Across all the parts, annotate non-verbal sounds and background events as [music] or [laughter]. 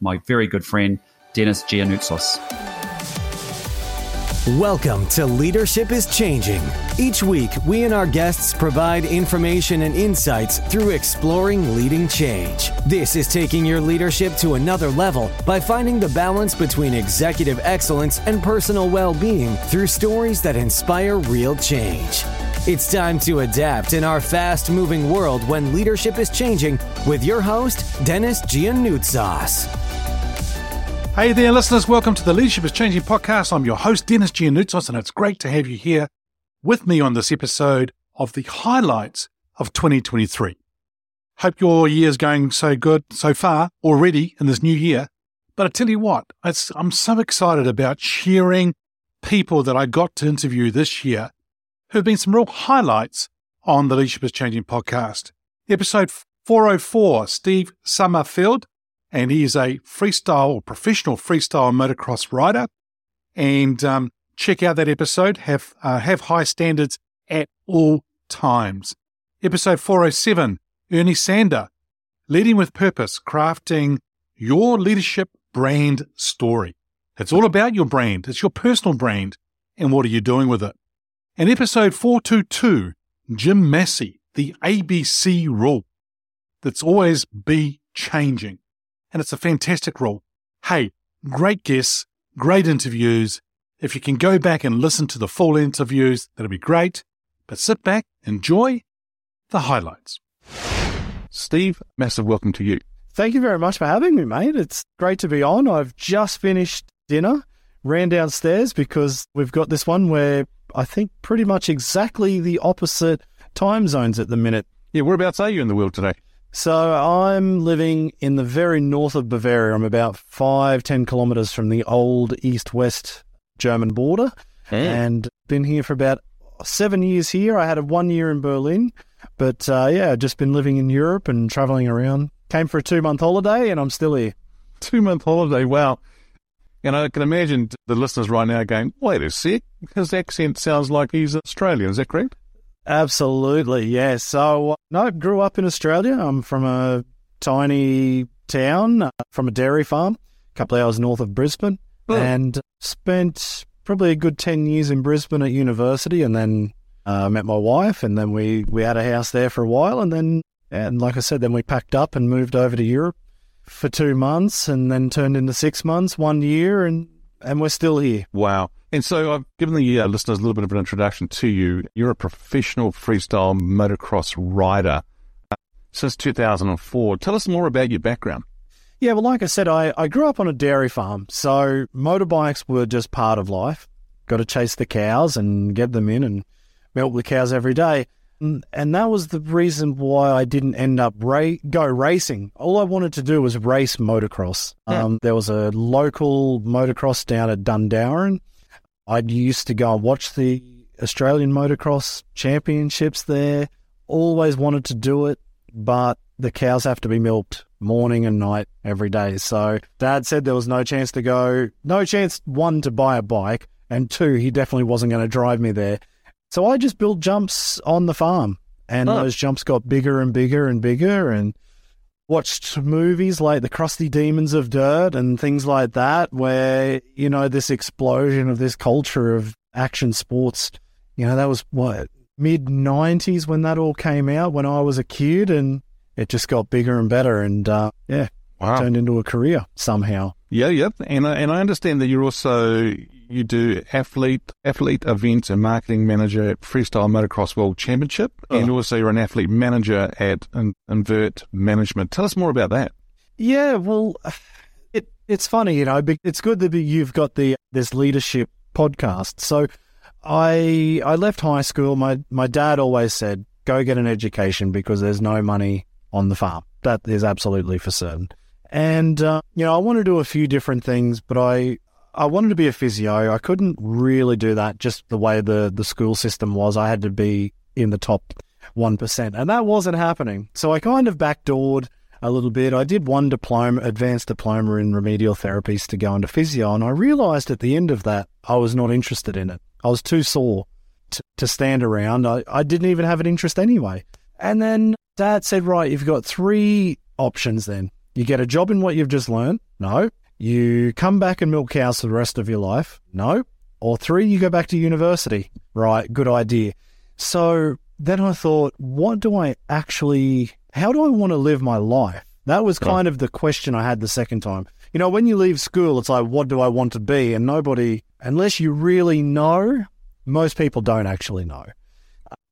my very good friend, Dennis Giannoutsos. Welcome to Leadership is Changing. Each week, we and our guests provide information and insights through exploring leading change. This is taking your leadership to another level by finding the balance between executive excellence and personal well being through stories that inspire real change. It's time to adapt in our fast moving world when leadership is changing with your host, Dennis Giannoutsos. Hey there, listeners. Welcome to the Leadership is Changing podcast. I'm your host, Dennis Giannoutsos, and it's great to have you here with me on this episode of the highlights of 2023. Hope your year's going so good so far already in this new year. But I tell you what, I'm so excited about sharing people that I got to interview this year who have been some real highlights on the Leadership is Changing podcast. Episode 404, Steve Sommerfeld and he is a freestyle or professional freestyle motocross rider. And um, check out that episode. Have uh, have high standards at all times. Episode 407, Ernie Sander, leading with purpose, crafting your leadership brand story. It's all about your brand. It's your personal brand, and what are you doing with it? And episode 422, Jim Massey, the ABC rule. That's always be changing and it's a fantastic role. Hey, great guests, great interviews. If you can go back and listen to the full interviews, that'll be great. But sit back, enjoy the highlights. Steve, massive welcome to you. Thank you very much for having me, mate. It's great to be on. I've just finished dinner, ran downstairs because we've got this one where I think pretty much exactly the opposite time zones at the minute. Yeah, whereabouts are you in the world today? So I'm living in the very north of Bavaria. I'm about five, ten kilometers from the old east-west German border, and been here for about seven years here. I had a one year in Berlin, but uh, yeah, I've just been living in Europe and traveling around. Came for a two-month holiday, and I'm still here. Two month holiday, wow. And I can imagine the listeners right now going, wait a sec, his accent sounds like he's Australian, is that correct? Absolutely, yeah. So, uh, no, grew up in Australia. I'm from a tiny town, uh, from a dairy farm, a couple of hours north of Brisbane, Oh. and spent probably a good 10 years in Brisbane at university, and then uh, met my wife, and then we, we had a house there for a while, and then, and like I said, then we packed up and moved over to Europe for two months, and then turned into six months, one year, and, and we're still here. Wow. And so I've given the uh, listeners a little bit of an introduction to you. You're a professional freestyle motocross rider uh, since 2004. Tell us more about your background. Yeah, well, like I said, I, I grew up on a dairy farm, so motorbikes were just part of life. Got to chase the cows and get them in and milk the cows every day. And, that was the reason why I didn't end up ra- go racing. All I wanted to do was race motocross. Um, there was a local motocross down at Dundarren. I used to go and watch the Australian motocross championships there. Always wanted to do it, but the cows have to be milked morning and night every day. So dad said there was no chance to go, no chance, one, to buy a bike, and two, he definitely wasn't going to drive me there. So I just built jumps on the farm, and Oh. those jumps got bigger and bigger and bigger, and watched movies like The Crusty Demons of Dirt and things like that, where, you know, this explosion of this culture of action sports, you know, that was what, mid 90s when that all came out, when I was a kid, and it just got bigger and better, and uh, yeah, Wow. turned into a career somehow. Yeah, yep. And I, and I understand that you're also you do athlete athlete events and marketing manager at Freestyle Motocross World Championship, and also you're an athlete manager at In- Invert Management. Tell us more about that. Yeah, well, it it's funny, you know. It's good that you've got the this leadership podcast. So, I I left high school. My my dad always said, "Go get an education because there's no money on the farm." That is absolutely for certain. And, uh, you know, I want to do a few different things, but I, I wanted to be a physio. I couldn't really do that just the way the, the school system was. I had to be in the top 1%, and that wasn't happening. So I kind of backdoored a little bit. I did one diploma, advanced diploma in remedial therapies to go into physio, and I realized at the end of that I was not interested in it. I was too sore to, to stand around. I, I didn't even have an interest anyway. And then dad said, Right, you've got three options then. You get a job in what you've just learned? No. You come back and milk cows for the rest of your life? No. Or three, you go back to university? Right, good idea. So then I thought, what do I actually, how do I want to live my life? That was kind of the question I had the second time. You know, when you leave school, it's like, what do I want to be? And nobody, unless you really know, most people don't actually know.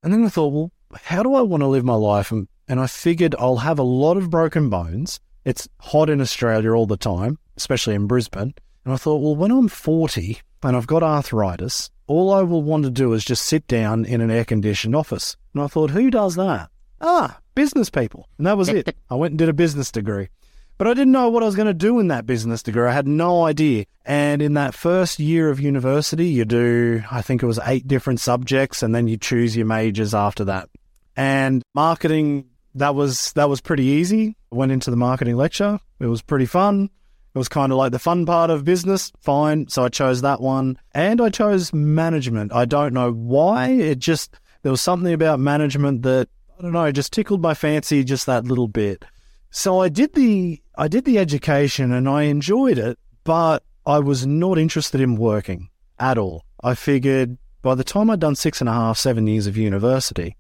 And then I thought, well, how do I want to live my life? And, and I figured I'll have a lot of broken bones. It's hot in Australia all the time, especially in Brisbane. And I thought, well, when I'm 40 and I've got arthritis, all I will want to do is just sit down in an air conditioned office. And I thought, who does that? Ah, business people. And that was it. [laughs] I went and did a business degree. But I didn't know what I was going to do in that business degree. I had no idea. And in that first year of university, you do, I think it was eight different subjects, and then you choose your majors after that. And marketing, that was that was pretty easy. I went into the marketing lecture. It was pretty fun. It was kind of like the fun part of business. Fine. So I chose that one. And I chose management. I don't know why. It just, there was something about management that, I don't know, just tickled my fancy just that little bit. So I did the, I did the education and I enjoyed it, but I was not interested in working at all. I figured by the time I'd done six and a half, seven years of university,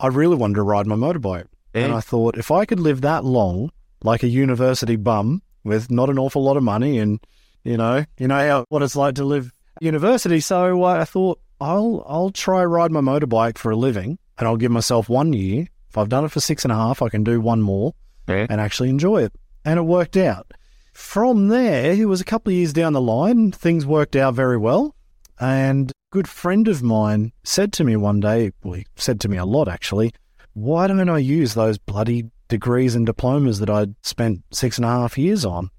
I really wanted to ride my motorbike. And eh? I thought if I could live that long, like a university bum, with not an awful lot of money and you know you know how, what it's like to live at university. So uh, i thought i'll i'll try ride my motorbike for a living and i'll give myself one year. If i've done it for six and a half i can do one more Yeah. and actually enjoy it. And it worked out. From there it was a couple of years down the line things worked out very well. And a good friend of mine said to me one day well he said to me a lot actually why don't i use those bloody degrees and diplomas that I'd spent six and a half years on.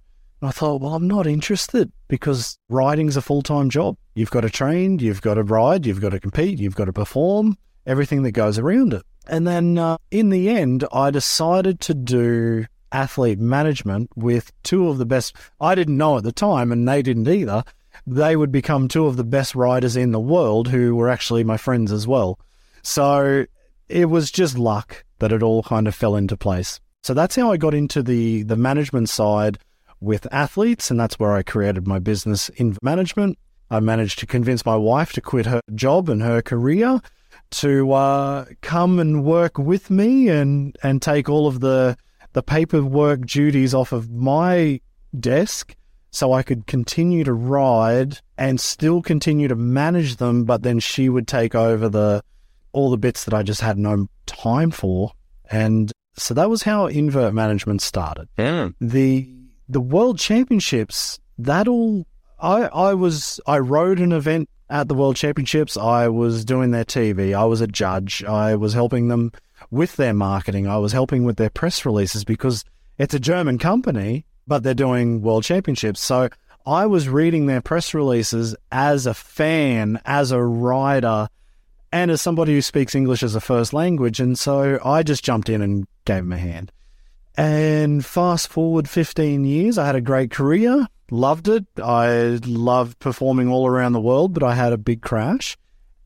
And I thought, well, I'm not interested because riding's a full time job. You've got to train, you've got to ride, you've got to compete, you've got to perform, everything that goes around it. And then uh, in the end, I decided to do athlete management with two of the best. I didn't know at the time, and they didn't either. They would become two of the best riders in the world who were actually my friends as well. So it was just luck that it all kind of fell into place. So that's how I got into the the management side with athletes, and that's where I created my business in management. I managed to convince my wife to quit her job and her career to uh, come and work with me and and take all of the the paperwork duties off of my desk so I could continue to ride and still continue to manage them but then she would take over the all the bits that I just had no time for. And so that was how invert management started. Yeah. the the world championships that all I I was I rode an event at the world championships. I was doing their TV I was a judge. I was helping them with their marketing. I was helping with their press releases because it's a German company but they're doing world championships. So I was reading their press releases as a fan as a rider and as somebody who speaks English as a first language and so I just jumped in and gave him a hand and fast forward 15 years, I had a great career, loved it. I loved performing all around the world, but I had a big crash.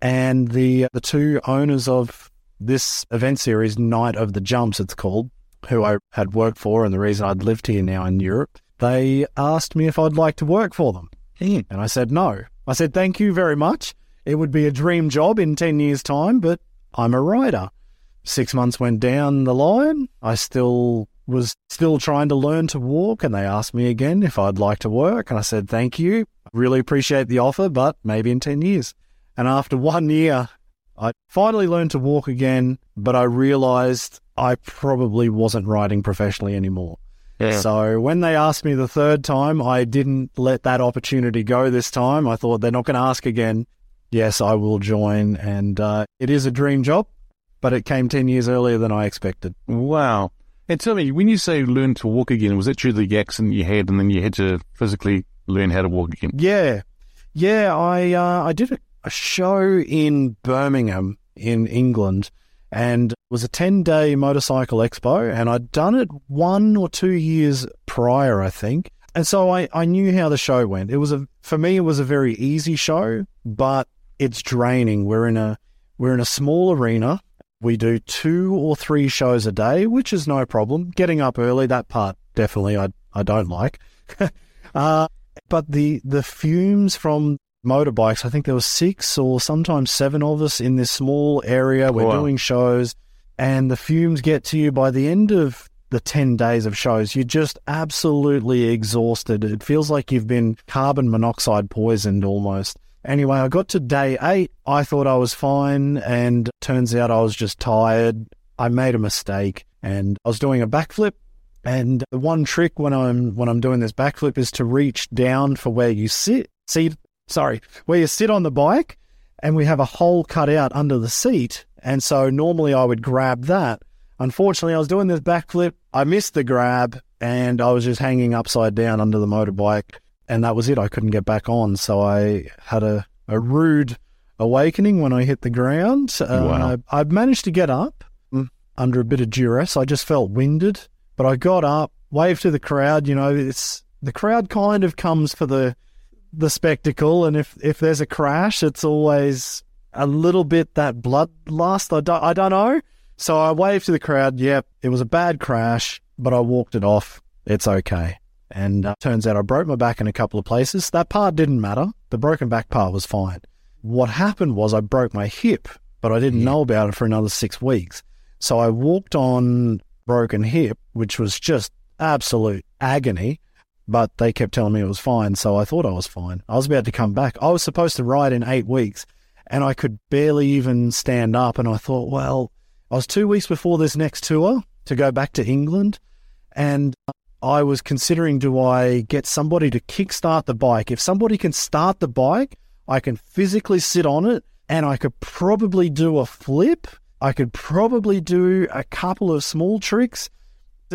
And the the two owners of this event series, Night of the Jumps, it's called, who I had worked for, and the reason I'd lived here now in Europe, they asked me if I'd like to work for them. Hmm. And I said no. I said, thank you very much. It would be a dream job in 10 years' time, but I'm a writer. Six months went down the line. I still was still trying to learn to walk, and they asked me again if I'd like to work. And I said, thank you. Really appreciate the offer, but maybe in 10 years. And after one year, I finally learned to walk again, but I realized I probably wasn't writing professionally anymore. Yeah. So when they asked me the third time, I didn't let that opportunity go this time. I thought they're not going to ask again. Yes, I will join. And uh, it is a dream job, but it came 10 years earlier than I expected. Wow. And tell me, when you say learn to walk again, was it through the accident you had, and then you had to physically learn how to walk again? Yeah, yeah. I uh, I did a, a show in Birmingham in England, and it was a ten day motorcycle expo, and I'd done it one or two years prior, I think. And so I, I knew how the show went. It was a for me it was a very easy show, but it's draining. We're in a we're in a small arena. We do two or three shows a day, which is no problem. Getting up early, that part definitely I I don't like. [laughs] uh, but the the fumes from motorbikes, I think there were six or sometimes seven of us in this small area. We're Wow. doing shows, and the fumes get to you by the end of the 10 days of shows. You're just absolutely exhausted. It feels like you've been carbon monoxide poisoned almost. Anyway, I got to day eight. I thought I was fine, and turns out I was just tired. I made a mistake, and I was doing a backflip. And the one trick when I'm when I'm doing this backflip is to reach down for where you sit. See, sorry, where you sit on the bike, and we have a hole cut out under the seat. And so normally I would grab that. Unfortunately, I was doing this backflip. I missed the grab, and I was just hanging upside down under the motorbike, and that was it. I couldn't get back on, so I had a, a rude awakening when I hit the ground. Uh, Wow. I, I managed to get up mm, under a bit of duress. I just felt winded, but I got up, waved to the crowd. You know, it's the crowd kind of comes for the the spectacle, and if if there's a crash, it's always a little bit that bloodlust. I don't, I don't know. So I waved to the crowd. Yep, it was a bad crash, but I walked it off. It's okay. And uh, turns out I broke my back in a couple of places. That part didn't matter. The broken back part was fine. What happened was I broke my hip, but I didn't know about it for another six weeks. So I walked on broken hip, which was just absolute agony. But they kept telling me it was fine, so I thought I was fine. I was about to come back. I was supposed to ride in eight weeks, and I could barely even stand up. And I thought, well, I was two weeks before this next tour to go back to England, and I was considering do I get somebody to kickstart the bike? If somebody can start the bike, I can physically sit on it and I could probably do a flip. I could probably do a couple of small tricks.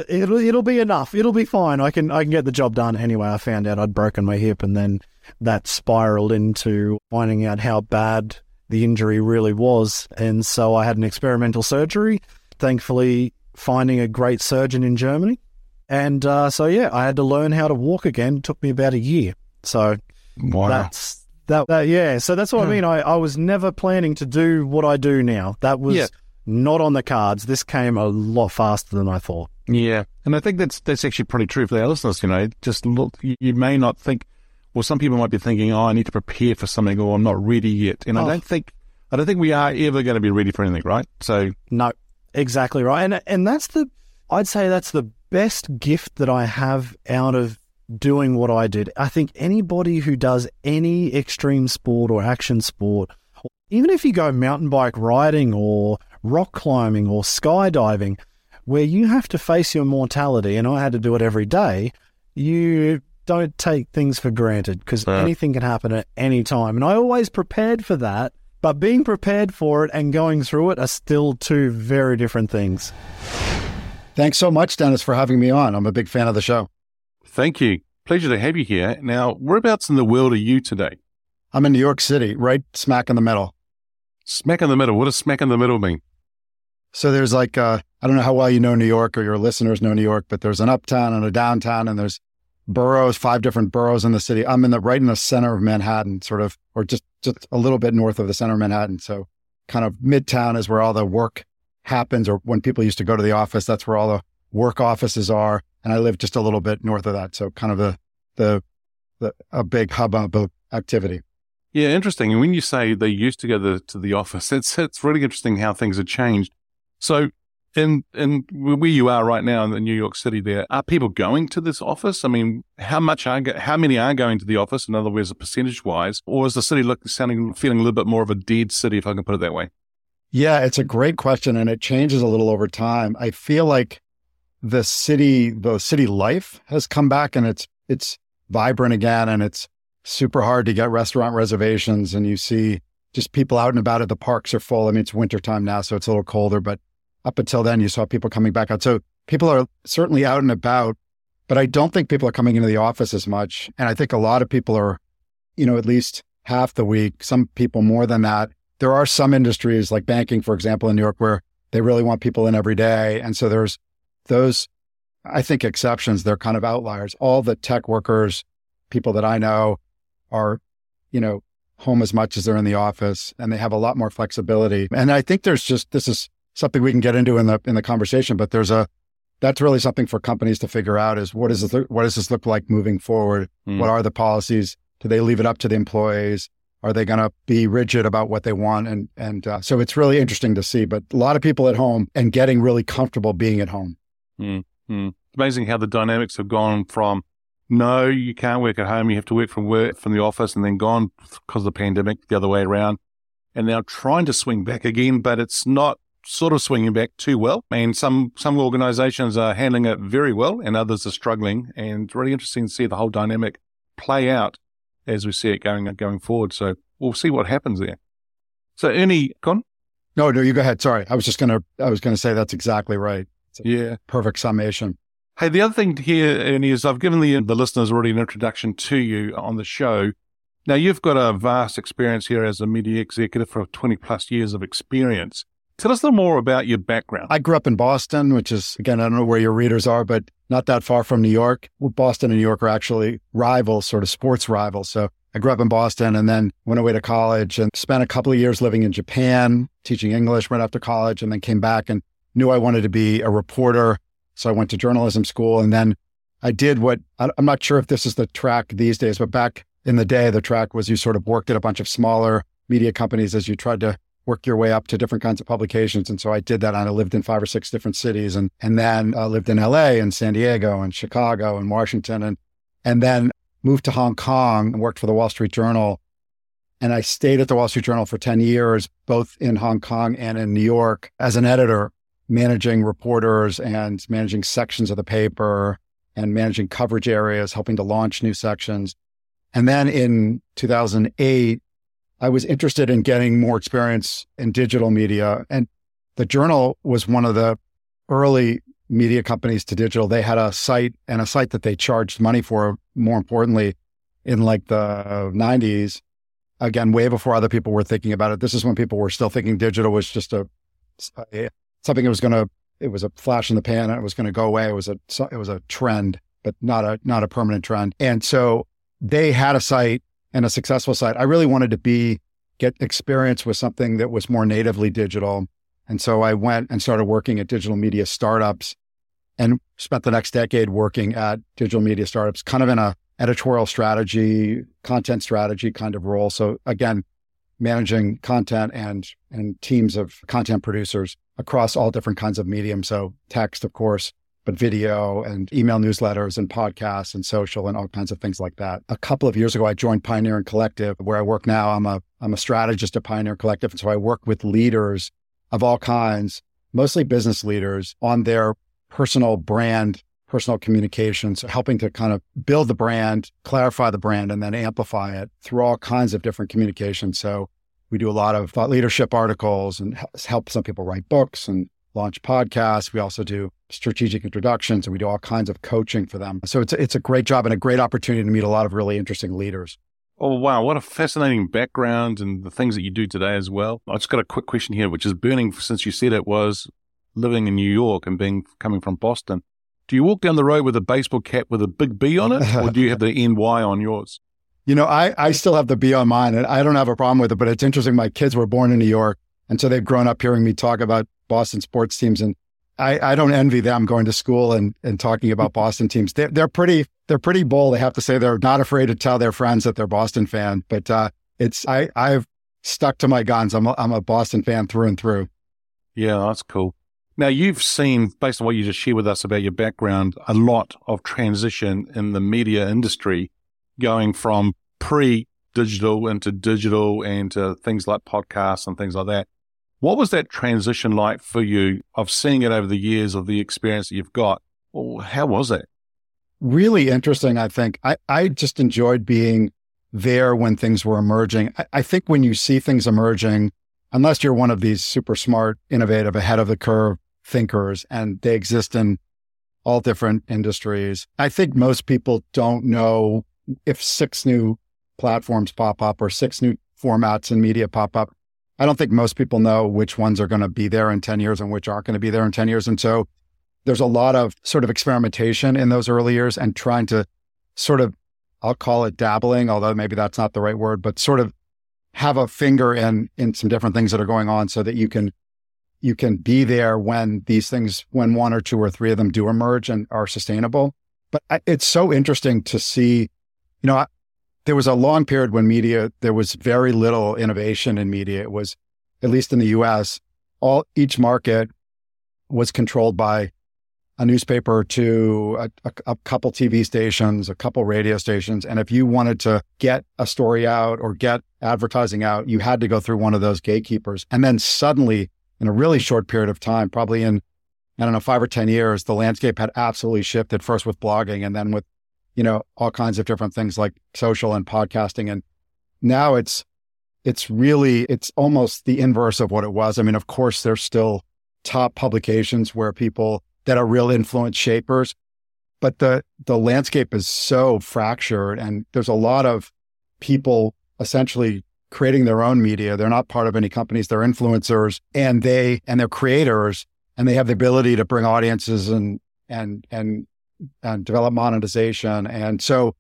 It'll it'll be enough. It'll be fine. I can I can get the job done. Anyway, I found out I'd broken my hip and then that spiraled into finding out how bad the injury really was. And so I had an experimental surgery, thankfully finding a great surgeon in Germany. And uh, so yeah, I had to learn how to walk again. It took me about a year. So Wow. that's that, that yeah. So that's what I mean. I, I was never planning to do what I do now. That was Yeah. not on the cards. This came a lot faster than I thought. Yeah, and I think that's that's actually pretty true for our listeners. You know, just look. You, you may not think, well, some people might be thinking, "Oh, I need to prepare for something," or "I'm not ready yet." And I Oh. don't think, I don't think we are ever going to be ready for anything, right? So, No, exactly right. And and that's the I'd say that's the best gift that I have out of doing what I did. I think anybody who does any extreme sport or action sport, even if you go mountain bike riding or rock climbing or skydiving, where you have to face your mortality, and I had to do it every day, you don't take things for granted because Yeah. anything can happen at any time. And I always prepared for that, but being prepared for it and going through it are still two very different things. Thanks so much, Dennis, for having me on. I'm a big fan of the show. thank you, pleasure to have you here. Now, whereabouts in the world are you today? I'm in New York City, right smack in the middle. Smack in the middle. What does smack in the middle mean? So there's like, uh, I don't know how well you know New York or your listeners know New York, but there's an uptown and a downtown, and there's boroughs, five different boroughs in the city. I'm in the right in the center of Manhattan, sort of, or just just a little bit north of the center of Manhattan. So kind of midtown is where all the work happens, or when people used to go to the office, that's where all the work offices are. And I live just a little bit north of that, so kind of the the, the a big hubbub of activity. Yeah, interesting. And when you say they used to go to the, to the office, [laughs] it's it's really interesting how things have changed. So, in in where you are right now in the New York City, there are people going to this office. I mean, how much are how many are going to the office? In other words, percentage wise, or is the city look sounding feeling a little bit more of a dead city, if I can put it that way? Yeah, it's a great question and it changes a little over time. I feel like the city, the city life has come back and it's it's vibrant again and it's super hard to get restaurant reservations and you see just people out and about at the parks are full. I mean, it's wintertime now, so it's a little colder, but up until then you saw people coming back out. So people are certainly out and about, but I don't think people are coming into the office as much. And I think a lot of people are, you know, at least half the week, some people more than that. There are some industries like banking, for example, in New York, where they really want people in every day. And so there's those, I think, exceptions. They're kind of outliers. All the tech workers, people that I know are, you know, home as much as they're in the office and they have a lot more flexibility. And I think there's just, this is something we can get into in the, in the conversation, but there's a, that's really something for companies to figure out is what does this, what does this look like moving forward? Mm. What are the policies? Do they leave it up to the employees? Are they going to be rigid about what they want? And and uh, so it's really interesting to see. But a lot of people at home and getting really comfortable being at home. Mm-hmm. It's amazing how the dynamics have gone from no, you can't work at home. You have to work from work from the office, and then gone because of the pandemic the other way around, and now trying to swing back again, but it's not sort of swinging back too well. And some some organisations are handling it very well, and others are struggling. And it's really interesting to see the whole dynamic play out as we see it going going forward. So we'll see what happens there. So Ernie, Con? No, no, you go ahead. Sorry, I was just gonna I was gonna say that's exactly right. yeah, perfect summation. Hey, the other thing here, Ernie, is I've given the the listeners already an introduction to you on the show. Now you've got a vast experience here as a media executive for 20 plus years of experience. Tell us a little more about your background. I grew up in Boston, which is, again, I don't know where your readers are, but not that far from New York. Boston and New York are actually rivals, sort of sports rivals. So I grew up in Boston and then went away to college and spent a couple of years living in Japan, teaching English right after college, and then came back and knew I wanted to be a reporter. So I went to journalism school and then I did what I'm not sure if this is the track these days, but back in the day, the track was you sort of worked at a bunch of smaller media companies as you tried to work your way up to different kinds of publications. And so I did that. And I lived in five or six different cities and, and then uh, lived in LA and San Diego and Chicago and Washington and, and then moved to Hong Kong and worked for the Wall Street Journal. And I stayed at the Wall Street Journal for 10 years, both in Hong Kong and in New York as an editor, managing reporters and managing sections of the paper and managing coverage areas, helping to launch new sections. And then in 2008, I was interested in getting more experience in digital media. And the journal was one of the early media companies to digital. They had a site and a site that they charged money for, more importantly, in like the 90s. Again, way before other people were thinking about it. This is when people were still thinking digital was just a, something that was going to, it was a flash in the pan and it was going to go away. It was a, it was a trend, but not a, not a permanent trend. And so they had a site and a successful site. I really wanted to be get experience with something that was more natively digital. And so I went and started working at digital media startups and spent the next decade working at digital media startups, kind of in a editorial strategy, content strategy kind of role. So again, managing content and and teams of content producers across all different kinds of mediums. So text, of course, but video and email newsletters and podcasts and social and all kinds of things like that. A couple of years ago, I joined Pioneering Collective, where I work now. I'm a I'm a strategist at Pioneer Collective, and so I work with leaders of all kinds, mostly business leaders, on their personal brand, personal communications, helping to kind of build the brand, clarify the brand, and then amplify it through all kinds of different communications. So we do a lot of thought leadership articles and help some people write books and launch podcasts. We also do strategic introductions and we do all kinds of coaching for them. So it's, it's a great job and a great opportunity to meet a lot of really interesting leaders. Oh, wow. What a fascinating background and the things that you do today as well. I just got a quick question here, which is burning since you said it was living in New York and being coming from Boston. Do you walk down the road with a baseball cap with a big B on it, or do you have the [laughs] NY on yours? You know, I, I still have the B on mine and I don't have a problem with it, but it's interesting. My kids were born in New York. And so they've grown up hearing me talk about Boston sports teams. And I, I don't envy them going to school and, and talking about [laughs] Boston teams. They're, they're pretty they're pretty bold. They have to say they're not afraid to tell their friends that they're Boston fan. But uh, it's I I've stuck to my guns. I'm a, I'm a Boston fan through and through. Yeah, that's cool. Now you've seen, based on what you just shared with us about your background, a lot of transition in the media industry, going from pre-digital into digital and to things like podcasts and things like that. What was that transition like for you of seeing it over the years of the experience that you've got? Well, how was it? Really interesting, I think. I, I just enjoyed being there when things were emerging. I, I think when you see things emerging, unless you're one of these super smart, innovative, ahead of the curve thinkers and they exist in all different industries. I think most people don't know if six new platforms pop up or six new formats and media pop up. I don't think most people know which ones are going to be there in 10 years and which aren't going to be there in 10 years. And so there's a lot of sort of experimentation in those early years and trying to sort of, I'll call it dabbling, although maybe that's not the right word, but sort of have a finger in in some different things that are going on so that you can you can be there when these things when one or two or three of them do emerge and are sustainable but I, it's so interesting to see you know there was a long period when media there was very little innovation in media it was at least in the US all each market was controlled by a newspaper two, a, a, a, couple TV stations, a couple radio stations. And if you wanted to get a story out or get advertising out, you had to go through one of those gatekeepers. And then suddenly, in a really short period of time, probably in, I don't know, five or 10 years, the landscape had absolutely shifted first with blogging and then with, you know, all kinds of different things like social and podcasting. And now it's, it's really, it's almost the inverse of what it was. I mean, of course, there's still top publications where people that are real influence shapers. But the the landscape is so fractured and there's a lot of people essentially creating their own media. They're not part of any companies, they're influencers and they and they're creators and they have the ability to bring audiences and and and and develop monetization. And so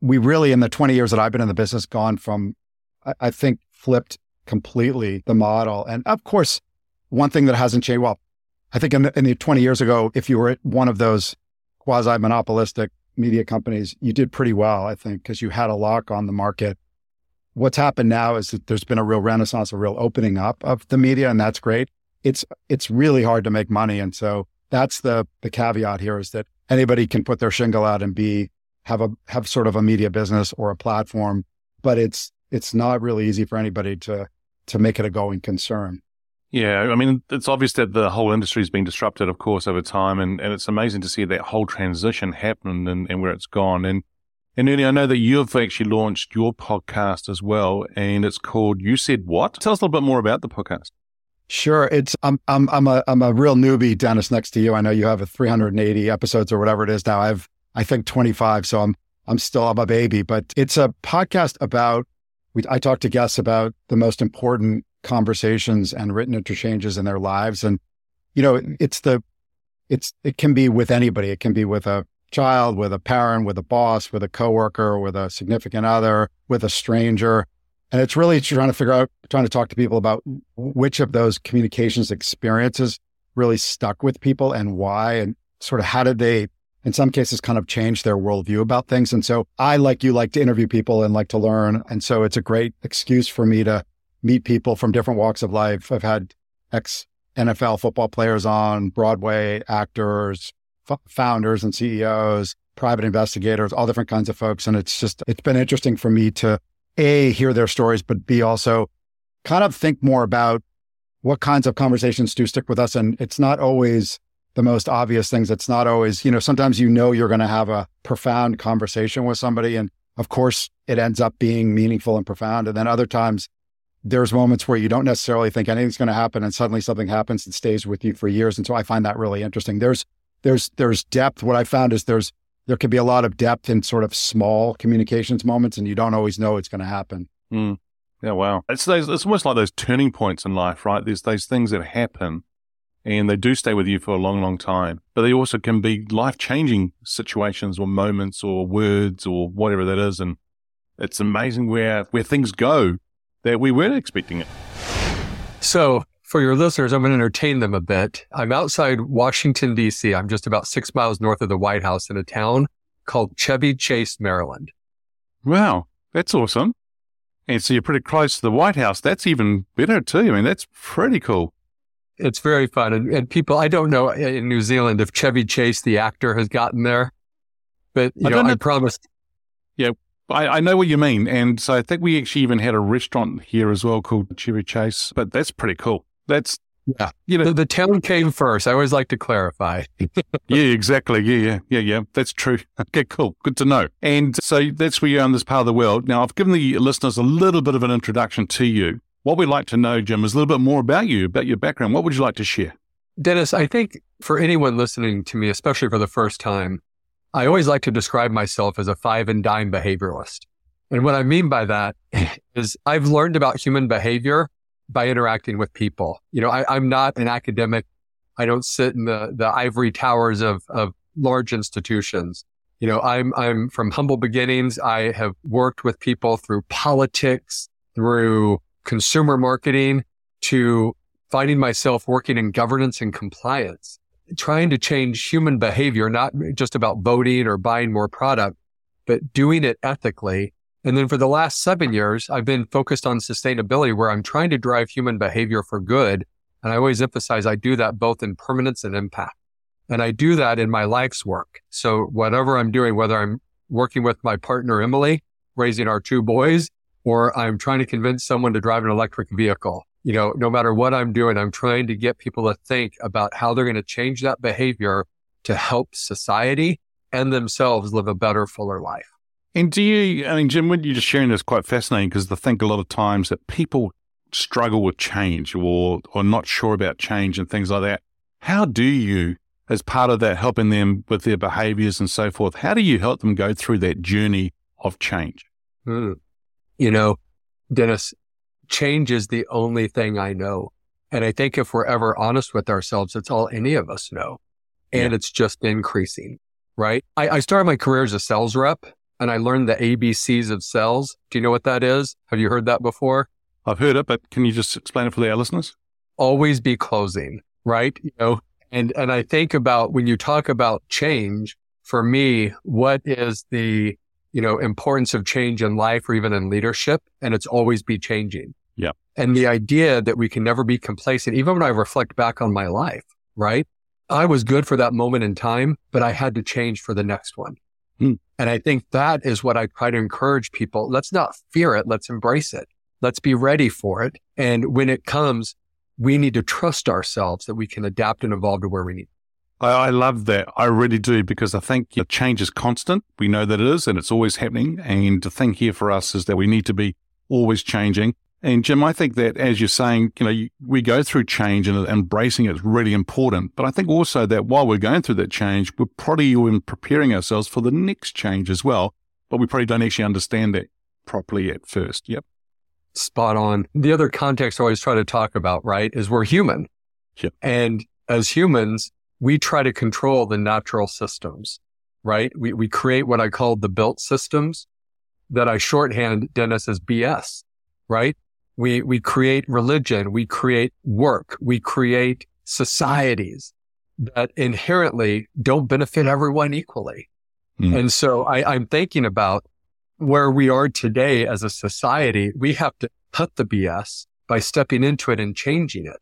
we really in the 20 years that I've been in the business gone from I, I think flipped completely the model. And of course, one thing that hasn't changed, well, I think in the, in the 20 years ago, if you were one of those quasi monopolistic media companies, you did pretty well, I think, because you had a lock on the market. What's happened now is that there's been a real renaissance, a real opening up of the media, and that's great. It's it's really hard to make money, and so that's the the caveat here is that anybody can put their shingle out and be have a have sort of a media business or a platform, but it's it's not really easy for anybody to to make it a going concern. Yeah, I mean, it's obvious that the whole industry has been disrupted, of course, over time, and, and it's amazing to see that whole transition happen and, and where it's gone. And and Ernie, I know that you've actually launched your podcast as well, and it's called You Said What. Tell us a little bit more about the podcast. Sure, it's I'm I'm I'm a I'm a real newbie, Dennis. Next to you, I know you have a 380 episodes or whatever it is now. I've I think 25, so I'm I'm still I'm a baby, but it's a podcast about. We, I talk to guests about the most important conversations and written interchanges in their lives. And, you know, it's the, it's, it can be with anybody. It can be with a child, with a parent, with a boss, with a coworker, with a significant other, with a stranger. And it's really trying to figure out, trying to talk to people about which of those communications experiences really stuck with people and why, and sort of how did they, in some cases, kind of change their worldview about things. And so I, like you, like to interview people and like to learn. And so it's a great excuse for me to meet people from different walks of life. I've had ex NFL football players on, Broadway actors, f- founders and CEOs, private investigators, all different kinds of folks. And it's just, it's been interesting for me to A, hear their stories, but B, also kind of think more about what kinds of conversations do stick with us. And it's not always the most obvious things. It's not always, you know, sometimes you know you're going to have a profound conversation with somebody. And of course, it ends up being meaningful and profound. And then other times there's moments where you don't necessarily think anything's going to happen and suddenly something happens and stays with you for years. And so I find that really interesting. There's, there's, there's depth. What I found is there's, there can be a lot of depth in sort of small communications moments and you don't always know it's going to happen. Mm. Yeah. Wow. It's those, it's almost like those turning points in life, right? There's those things that happen and they do stay with you for a long, long time, but they also can be life changing situations or moments or words or whatever that is. And it's amazing where, where things go that we weren't expecting it. So, for your listeners, I'm going to entertain them a bit. I'm outside Washington, D.C. I'm just about six miles north of the White House in a town called Chevy Chase, Maryland. Wow, that's awesome. And so you're pretty close to the White House. That's even better, too. I mean, that's pretty cool. It's very fun. And, and people, I don't know in New Zealand if Chevy Chase, the actor, has gotten there, but you I know, know, I promised. Yeah, I, I, know what you mean. And so I think we actually even had a restaurant here as well called Chevy Chase, but that's pretty cool. That's, yeah. You know, the, the town came first. I always like to clarify. [laughs] yeah, exactly. Yeah, yeah, yeah, yeah. That's true. [laughs] Okay, cool. Good to know. And so that's where you are in this part of the world. Now, I've given the listeners a little bit of an introduction to you. What we'd like to know, Jim, is a little bit more about you, about your background. What would you like to share? Dennis, I think for anyone listening to me, especially for the first time, I always like to describe myself as a five and dime behavioralist. And what I mean by that [laughs] is I've learned about human behavior by interacting with people. You know, I, am not an academic. I don't sit in the, the ivory towers of, of large institutions. You know, I'm, I'm from humble beginnings. I have worked with people through politics, through consumer marketing to finding myself working in governance and compliance, trying to change human behavior, not just about voting or buying more product, but doing it ethically. And then for the last seven years, I've been focused on sustainability where I'm trying to drive human behavior for good. And I always emphasize I do that both in permanence and impact. And I do that in my life's work. So whatever I'm doing, whether I'm working with my partner, Emily, raising our two boys, or I'm trying to convince someone to drive an electric vehicle, you know, no matter what I'm doing, I'm trying to get people to think about how they're going to change that behavior to help society and themselves live a better, fuller life. And do you, I mean, Jim, what you're just sharing is quite fascinating because I think a lot of times that people struggle with change or, or not sure about change and things like that. How do you as part of that, helping them with their behaviors and so forth. How do you help them go through that journey of change? Hmm. You know, Dennis, change is the only thing I know. And I think if we're ever honest with ourselves, it's all any of us know. And yeah. it's just increasing, right? I, I started my career as a sales rep and I learned the ABCs of cells. Do you know what that is? Have you heard that before? I've heard it, but can you just explain it for our listeners? Always be closing, right? You know, and, and I think about when you talk about change, for me, what is the, you know, importance of change in life or even in leadership? And it's always be changing. Yeah. And the idea that we can never be complacent, even when I reflect back on my life, right? I was good for that moment in time, but I had to change for the next one. And I think that is what I try to encourage people. Let's not fear it. Let's embrace it. Let's be ready for it. And when it comes, we need to trust ourselves that we can adapt and evolve to where we need. I, love that. I really do because I think know, change is constant. We know that it is and it's always happening. And the thing here for us is that we need to be always changing. And Jim, I think that as you're saying, you know, you, we go through change and embracing it is really important. But I think also that while we're going through that change, we're probably even preparing ourselves for the next change as well. But we probably don't actually understand that properly at first. Yep spot on. The other context I always try to talk about, right, is we're human. Yep. And as humans, we try to control the natural systems, right? We, we create what I call the built systems that I shorthand Dennis as BS, right? We, we create religion. We create work. We create societies that inherently don't benefit everyone equally. Mm. And so I, I'm thinking about where we are today as a society, we have to cut the BS by stepping into it and changing it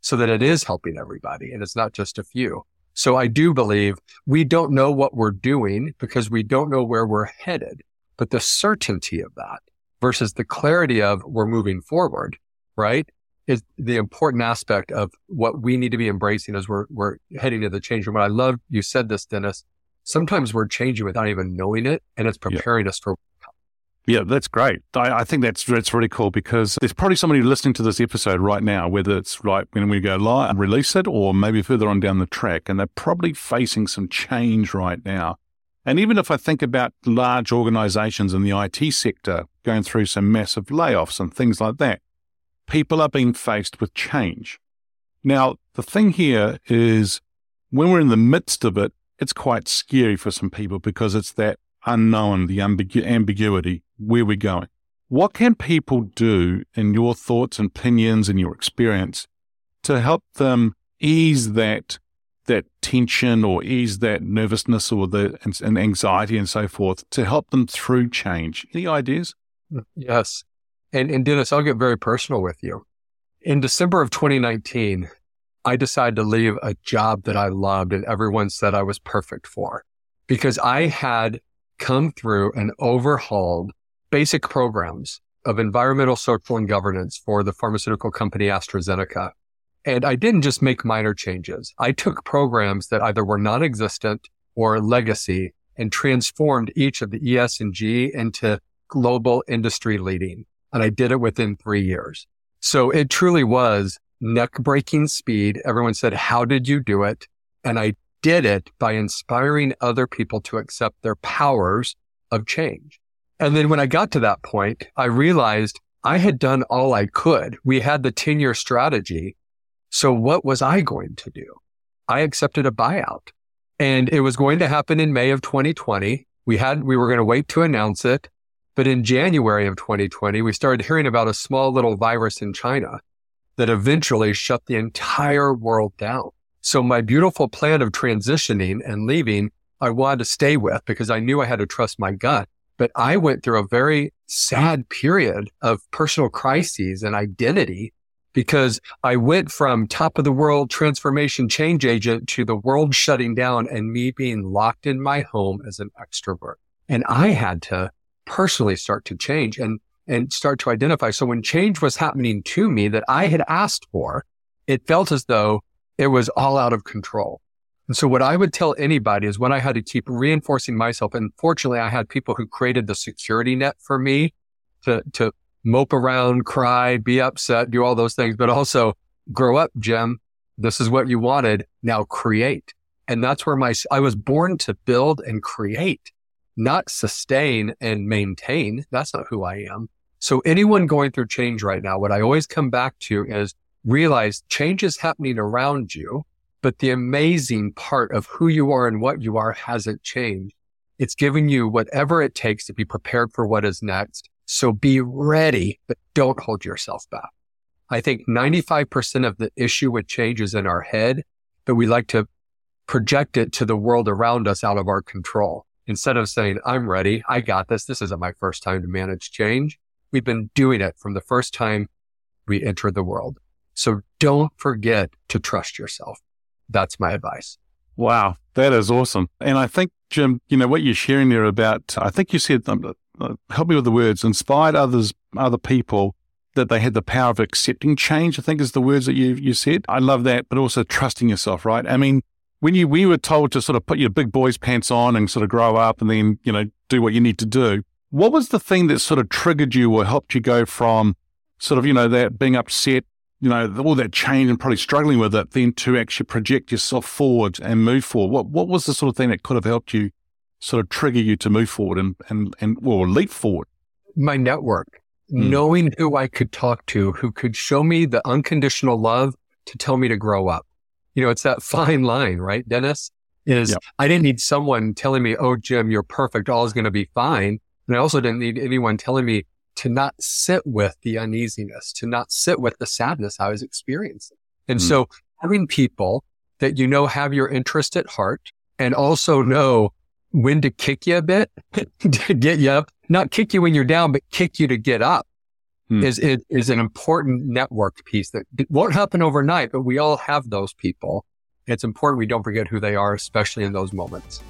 so that it is helping everybody and it's not just a few. So I do believe we don't know what we're doing because we don't know where we're headed, but the certainty of that versus the clarity of we're moving forward, right? Is the important aspect of what we need to be embracing as we're, we're heading to the change room. And I love you said this, Dennis. Sometimes we're changing without even knowing it and it's preparing yeah. us for yeah, that's great. I, I, think that's that's really cool because there's probably somebody listening to this episode right now, whether it's right when we go live and release it or maybe further on down the track, and they're probably facing some change right now. And even if I think about large organizations in the IT sector going through some massive layoffs and things like that, people are being faced with change. Now, the thing here is when we're in the midst of it, it's quite scary for some people because it's that unknown, the ambigu- ambiguity, where we're going. What can people do, in your thoughts and opinions and your experience, to help them ease that that tension or ease that nervousness or the and anxiety and so forth to help them through change? Any ideas? Yes, and and Dennis, I'll get very personal with you. In December of 2019, I decided to leave a job that I loved and everyone said I was perfect for because I had come through and overhauled basic programs of environmental, social, and governance for the pharmaceutical company AstraZeneca. And I didn't just make minor changes. I took programs that either were non-existent or legacy and transformed each of the ES and G into global industry leading. And I did it within three years. So it truly was neck breaking speed. Everyone said, how did you do it? And I did it by inspiring other people to accept their powers of change. And then when I got to that point, I realized I had done all I could. We had the 10 year strategy. So what was I going to do? I accepted a buyout and it was going to happen in May of 2020. We had, we were going to wait to announce it. But in January of 2020, we started hearing about a small little virus in China that eventually shut the entire world down. So my beautiful plan of transitioning and leaving, I wanted to stay with because I knew I had to trust my gut. But I went through a very sad period of personal crises and identity because I went from top of the world transformation change agent to the world shutting down and me being locked in my home as an extrovert. And I had to personally start to change and, and start to identify. So when change was happening to me that I had asked for, it felt as though it was all out of control. And so what I would tell anybody is when I had to keep reinforcing myself, and fortunately I had people who created the security net for me to, to mope around, cry, be upset, do all those things, but also grow up, Jim. This is what you wanted. Now create. And that's where my, I was born to build and create, not sustain and maintain. That's not who I am. So anyone going through change right now, what I always come back to is realize change is happening around you, but the amazing part of who you are and what you are hasn't changed. It's giving you whatever it takes to be prepared for what is next so be ready, but don't hold yourself back. I think 95% of the issue with change is in our head, but we like to project it to the world around us out of our control. Instead of saying, I'm ready. I got this. This isn't my first time to manage change. We've been doing it from the first time we entered the world. So don't forget to trust yourself. That's my advice. Wow. That is awesome. And I think, Jim, you know, what you're sharing there about, I think you said um, uh, help me with the words, inspired others, other people that they had the power of accepting change, I think is the words that you, you said. I love that, but also trusting yourself, right? I mean, when you, we were told to sort of put your big boys pants on and sort of grow up and then, you know, do what you need to do. What was the thing that sort of triggered you or helped you go from sort of, you know, that being upset, you know, all that change and probably struggling with it, then to actually project yourself forward and move forward? What, what was the sort of thing that could have helped you sort of trigger you to move forward and, and, and well, leap forward? My network, mm. knowing who I could talk to, who could show me the unconditional love to tell me to grow up. You know, it's that fine line, right, Dennis? Is yep. I didn't need someone telling me, oh, Jim, you're perfect. All is going to be fine. And I also didn't need anyone telling me to not sit with the uneasiness, to not sit with the sadness I was experiencing. And mm. so having people that you know have your interest at heart and also know when to kick you a bit [laughs] to get you up, not kick you when you're down, but kick you to get up hmm. is, is, is an important network piece that won't happen overnight, but we all have those people. It's important we don't forget who they are, especially in those moments.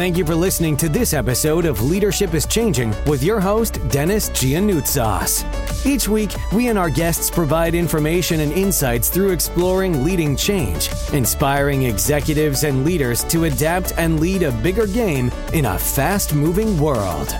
Thank you for listening to this episode of Leadership is Changing with your host, Dennis Giannoutsos. Each week, we and our guests provide information and insights through exploring leading change, inspiring executives and leaders to adapt and lead a bigger game in a fast moving world.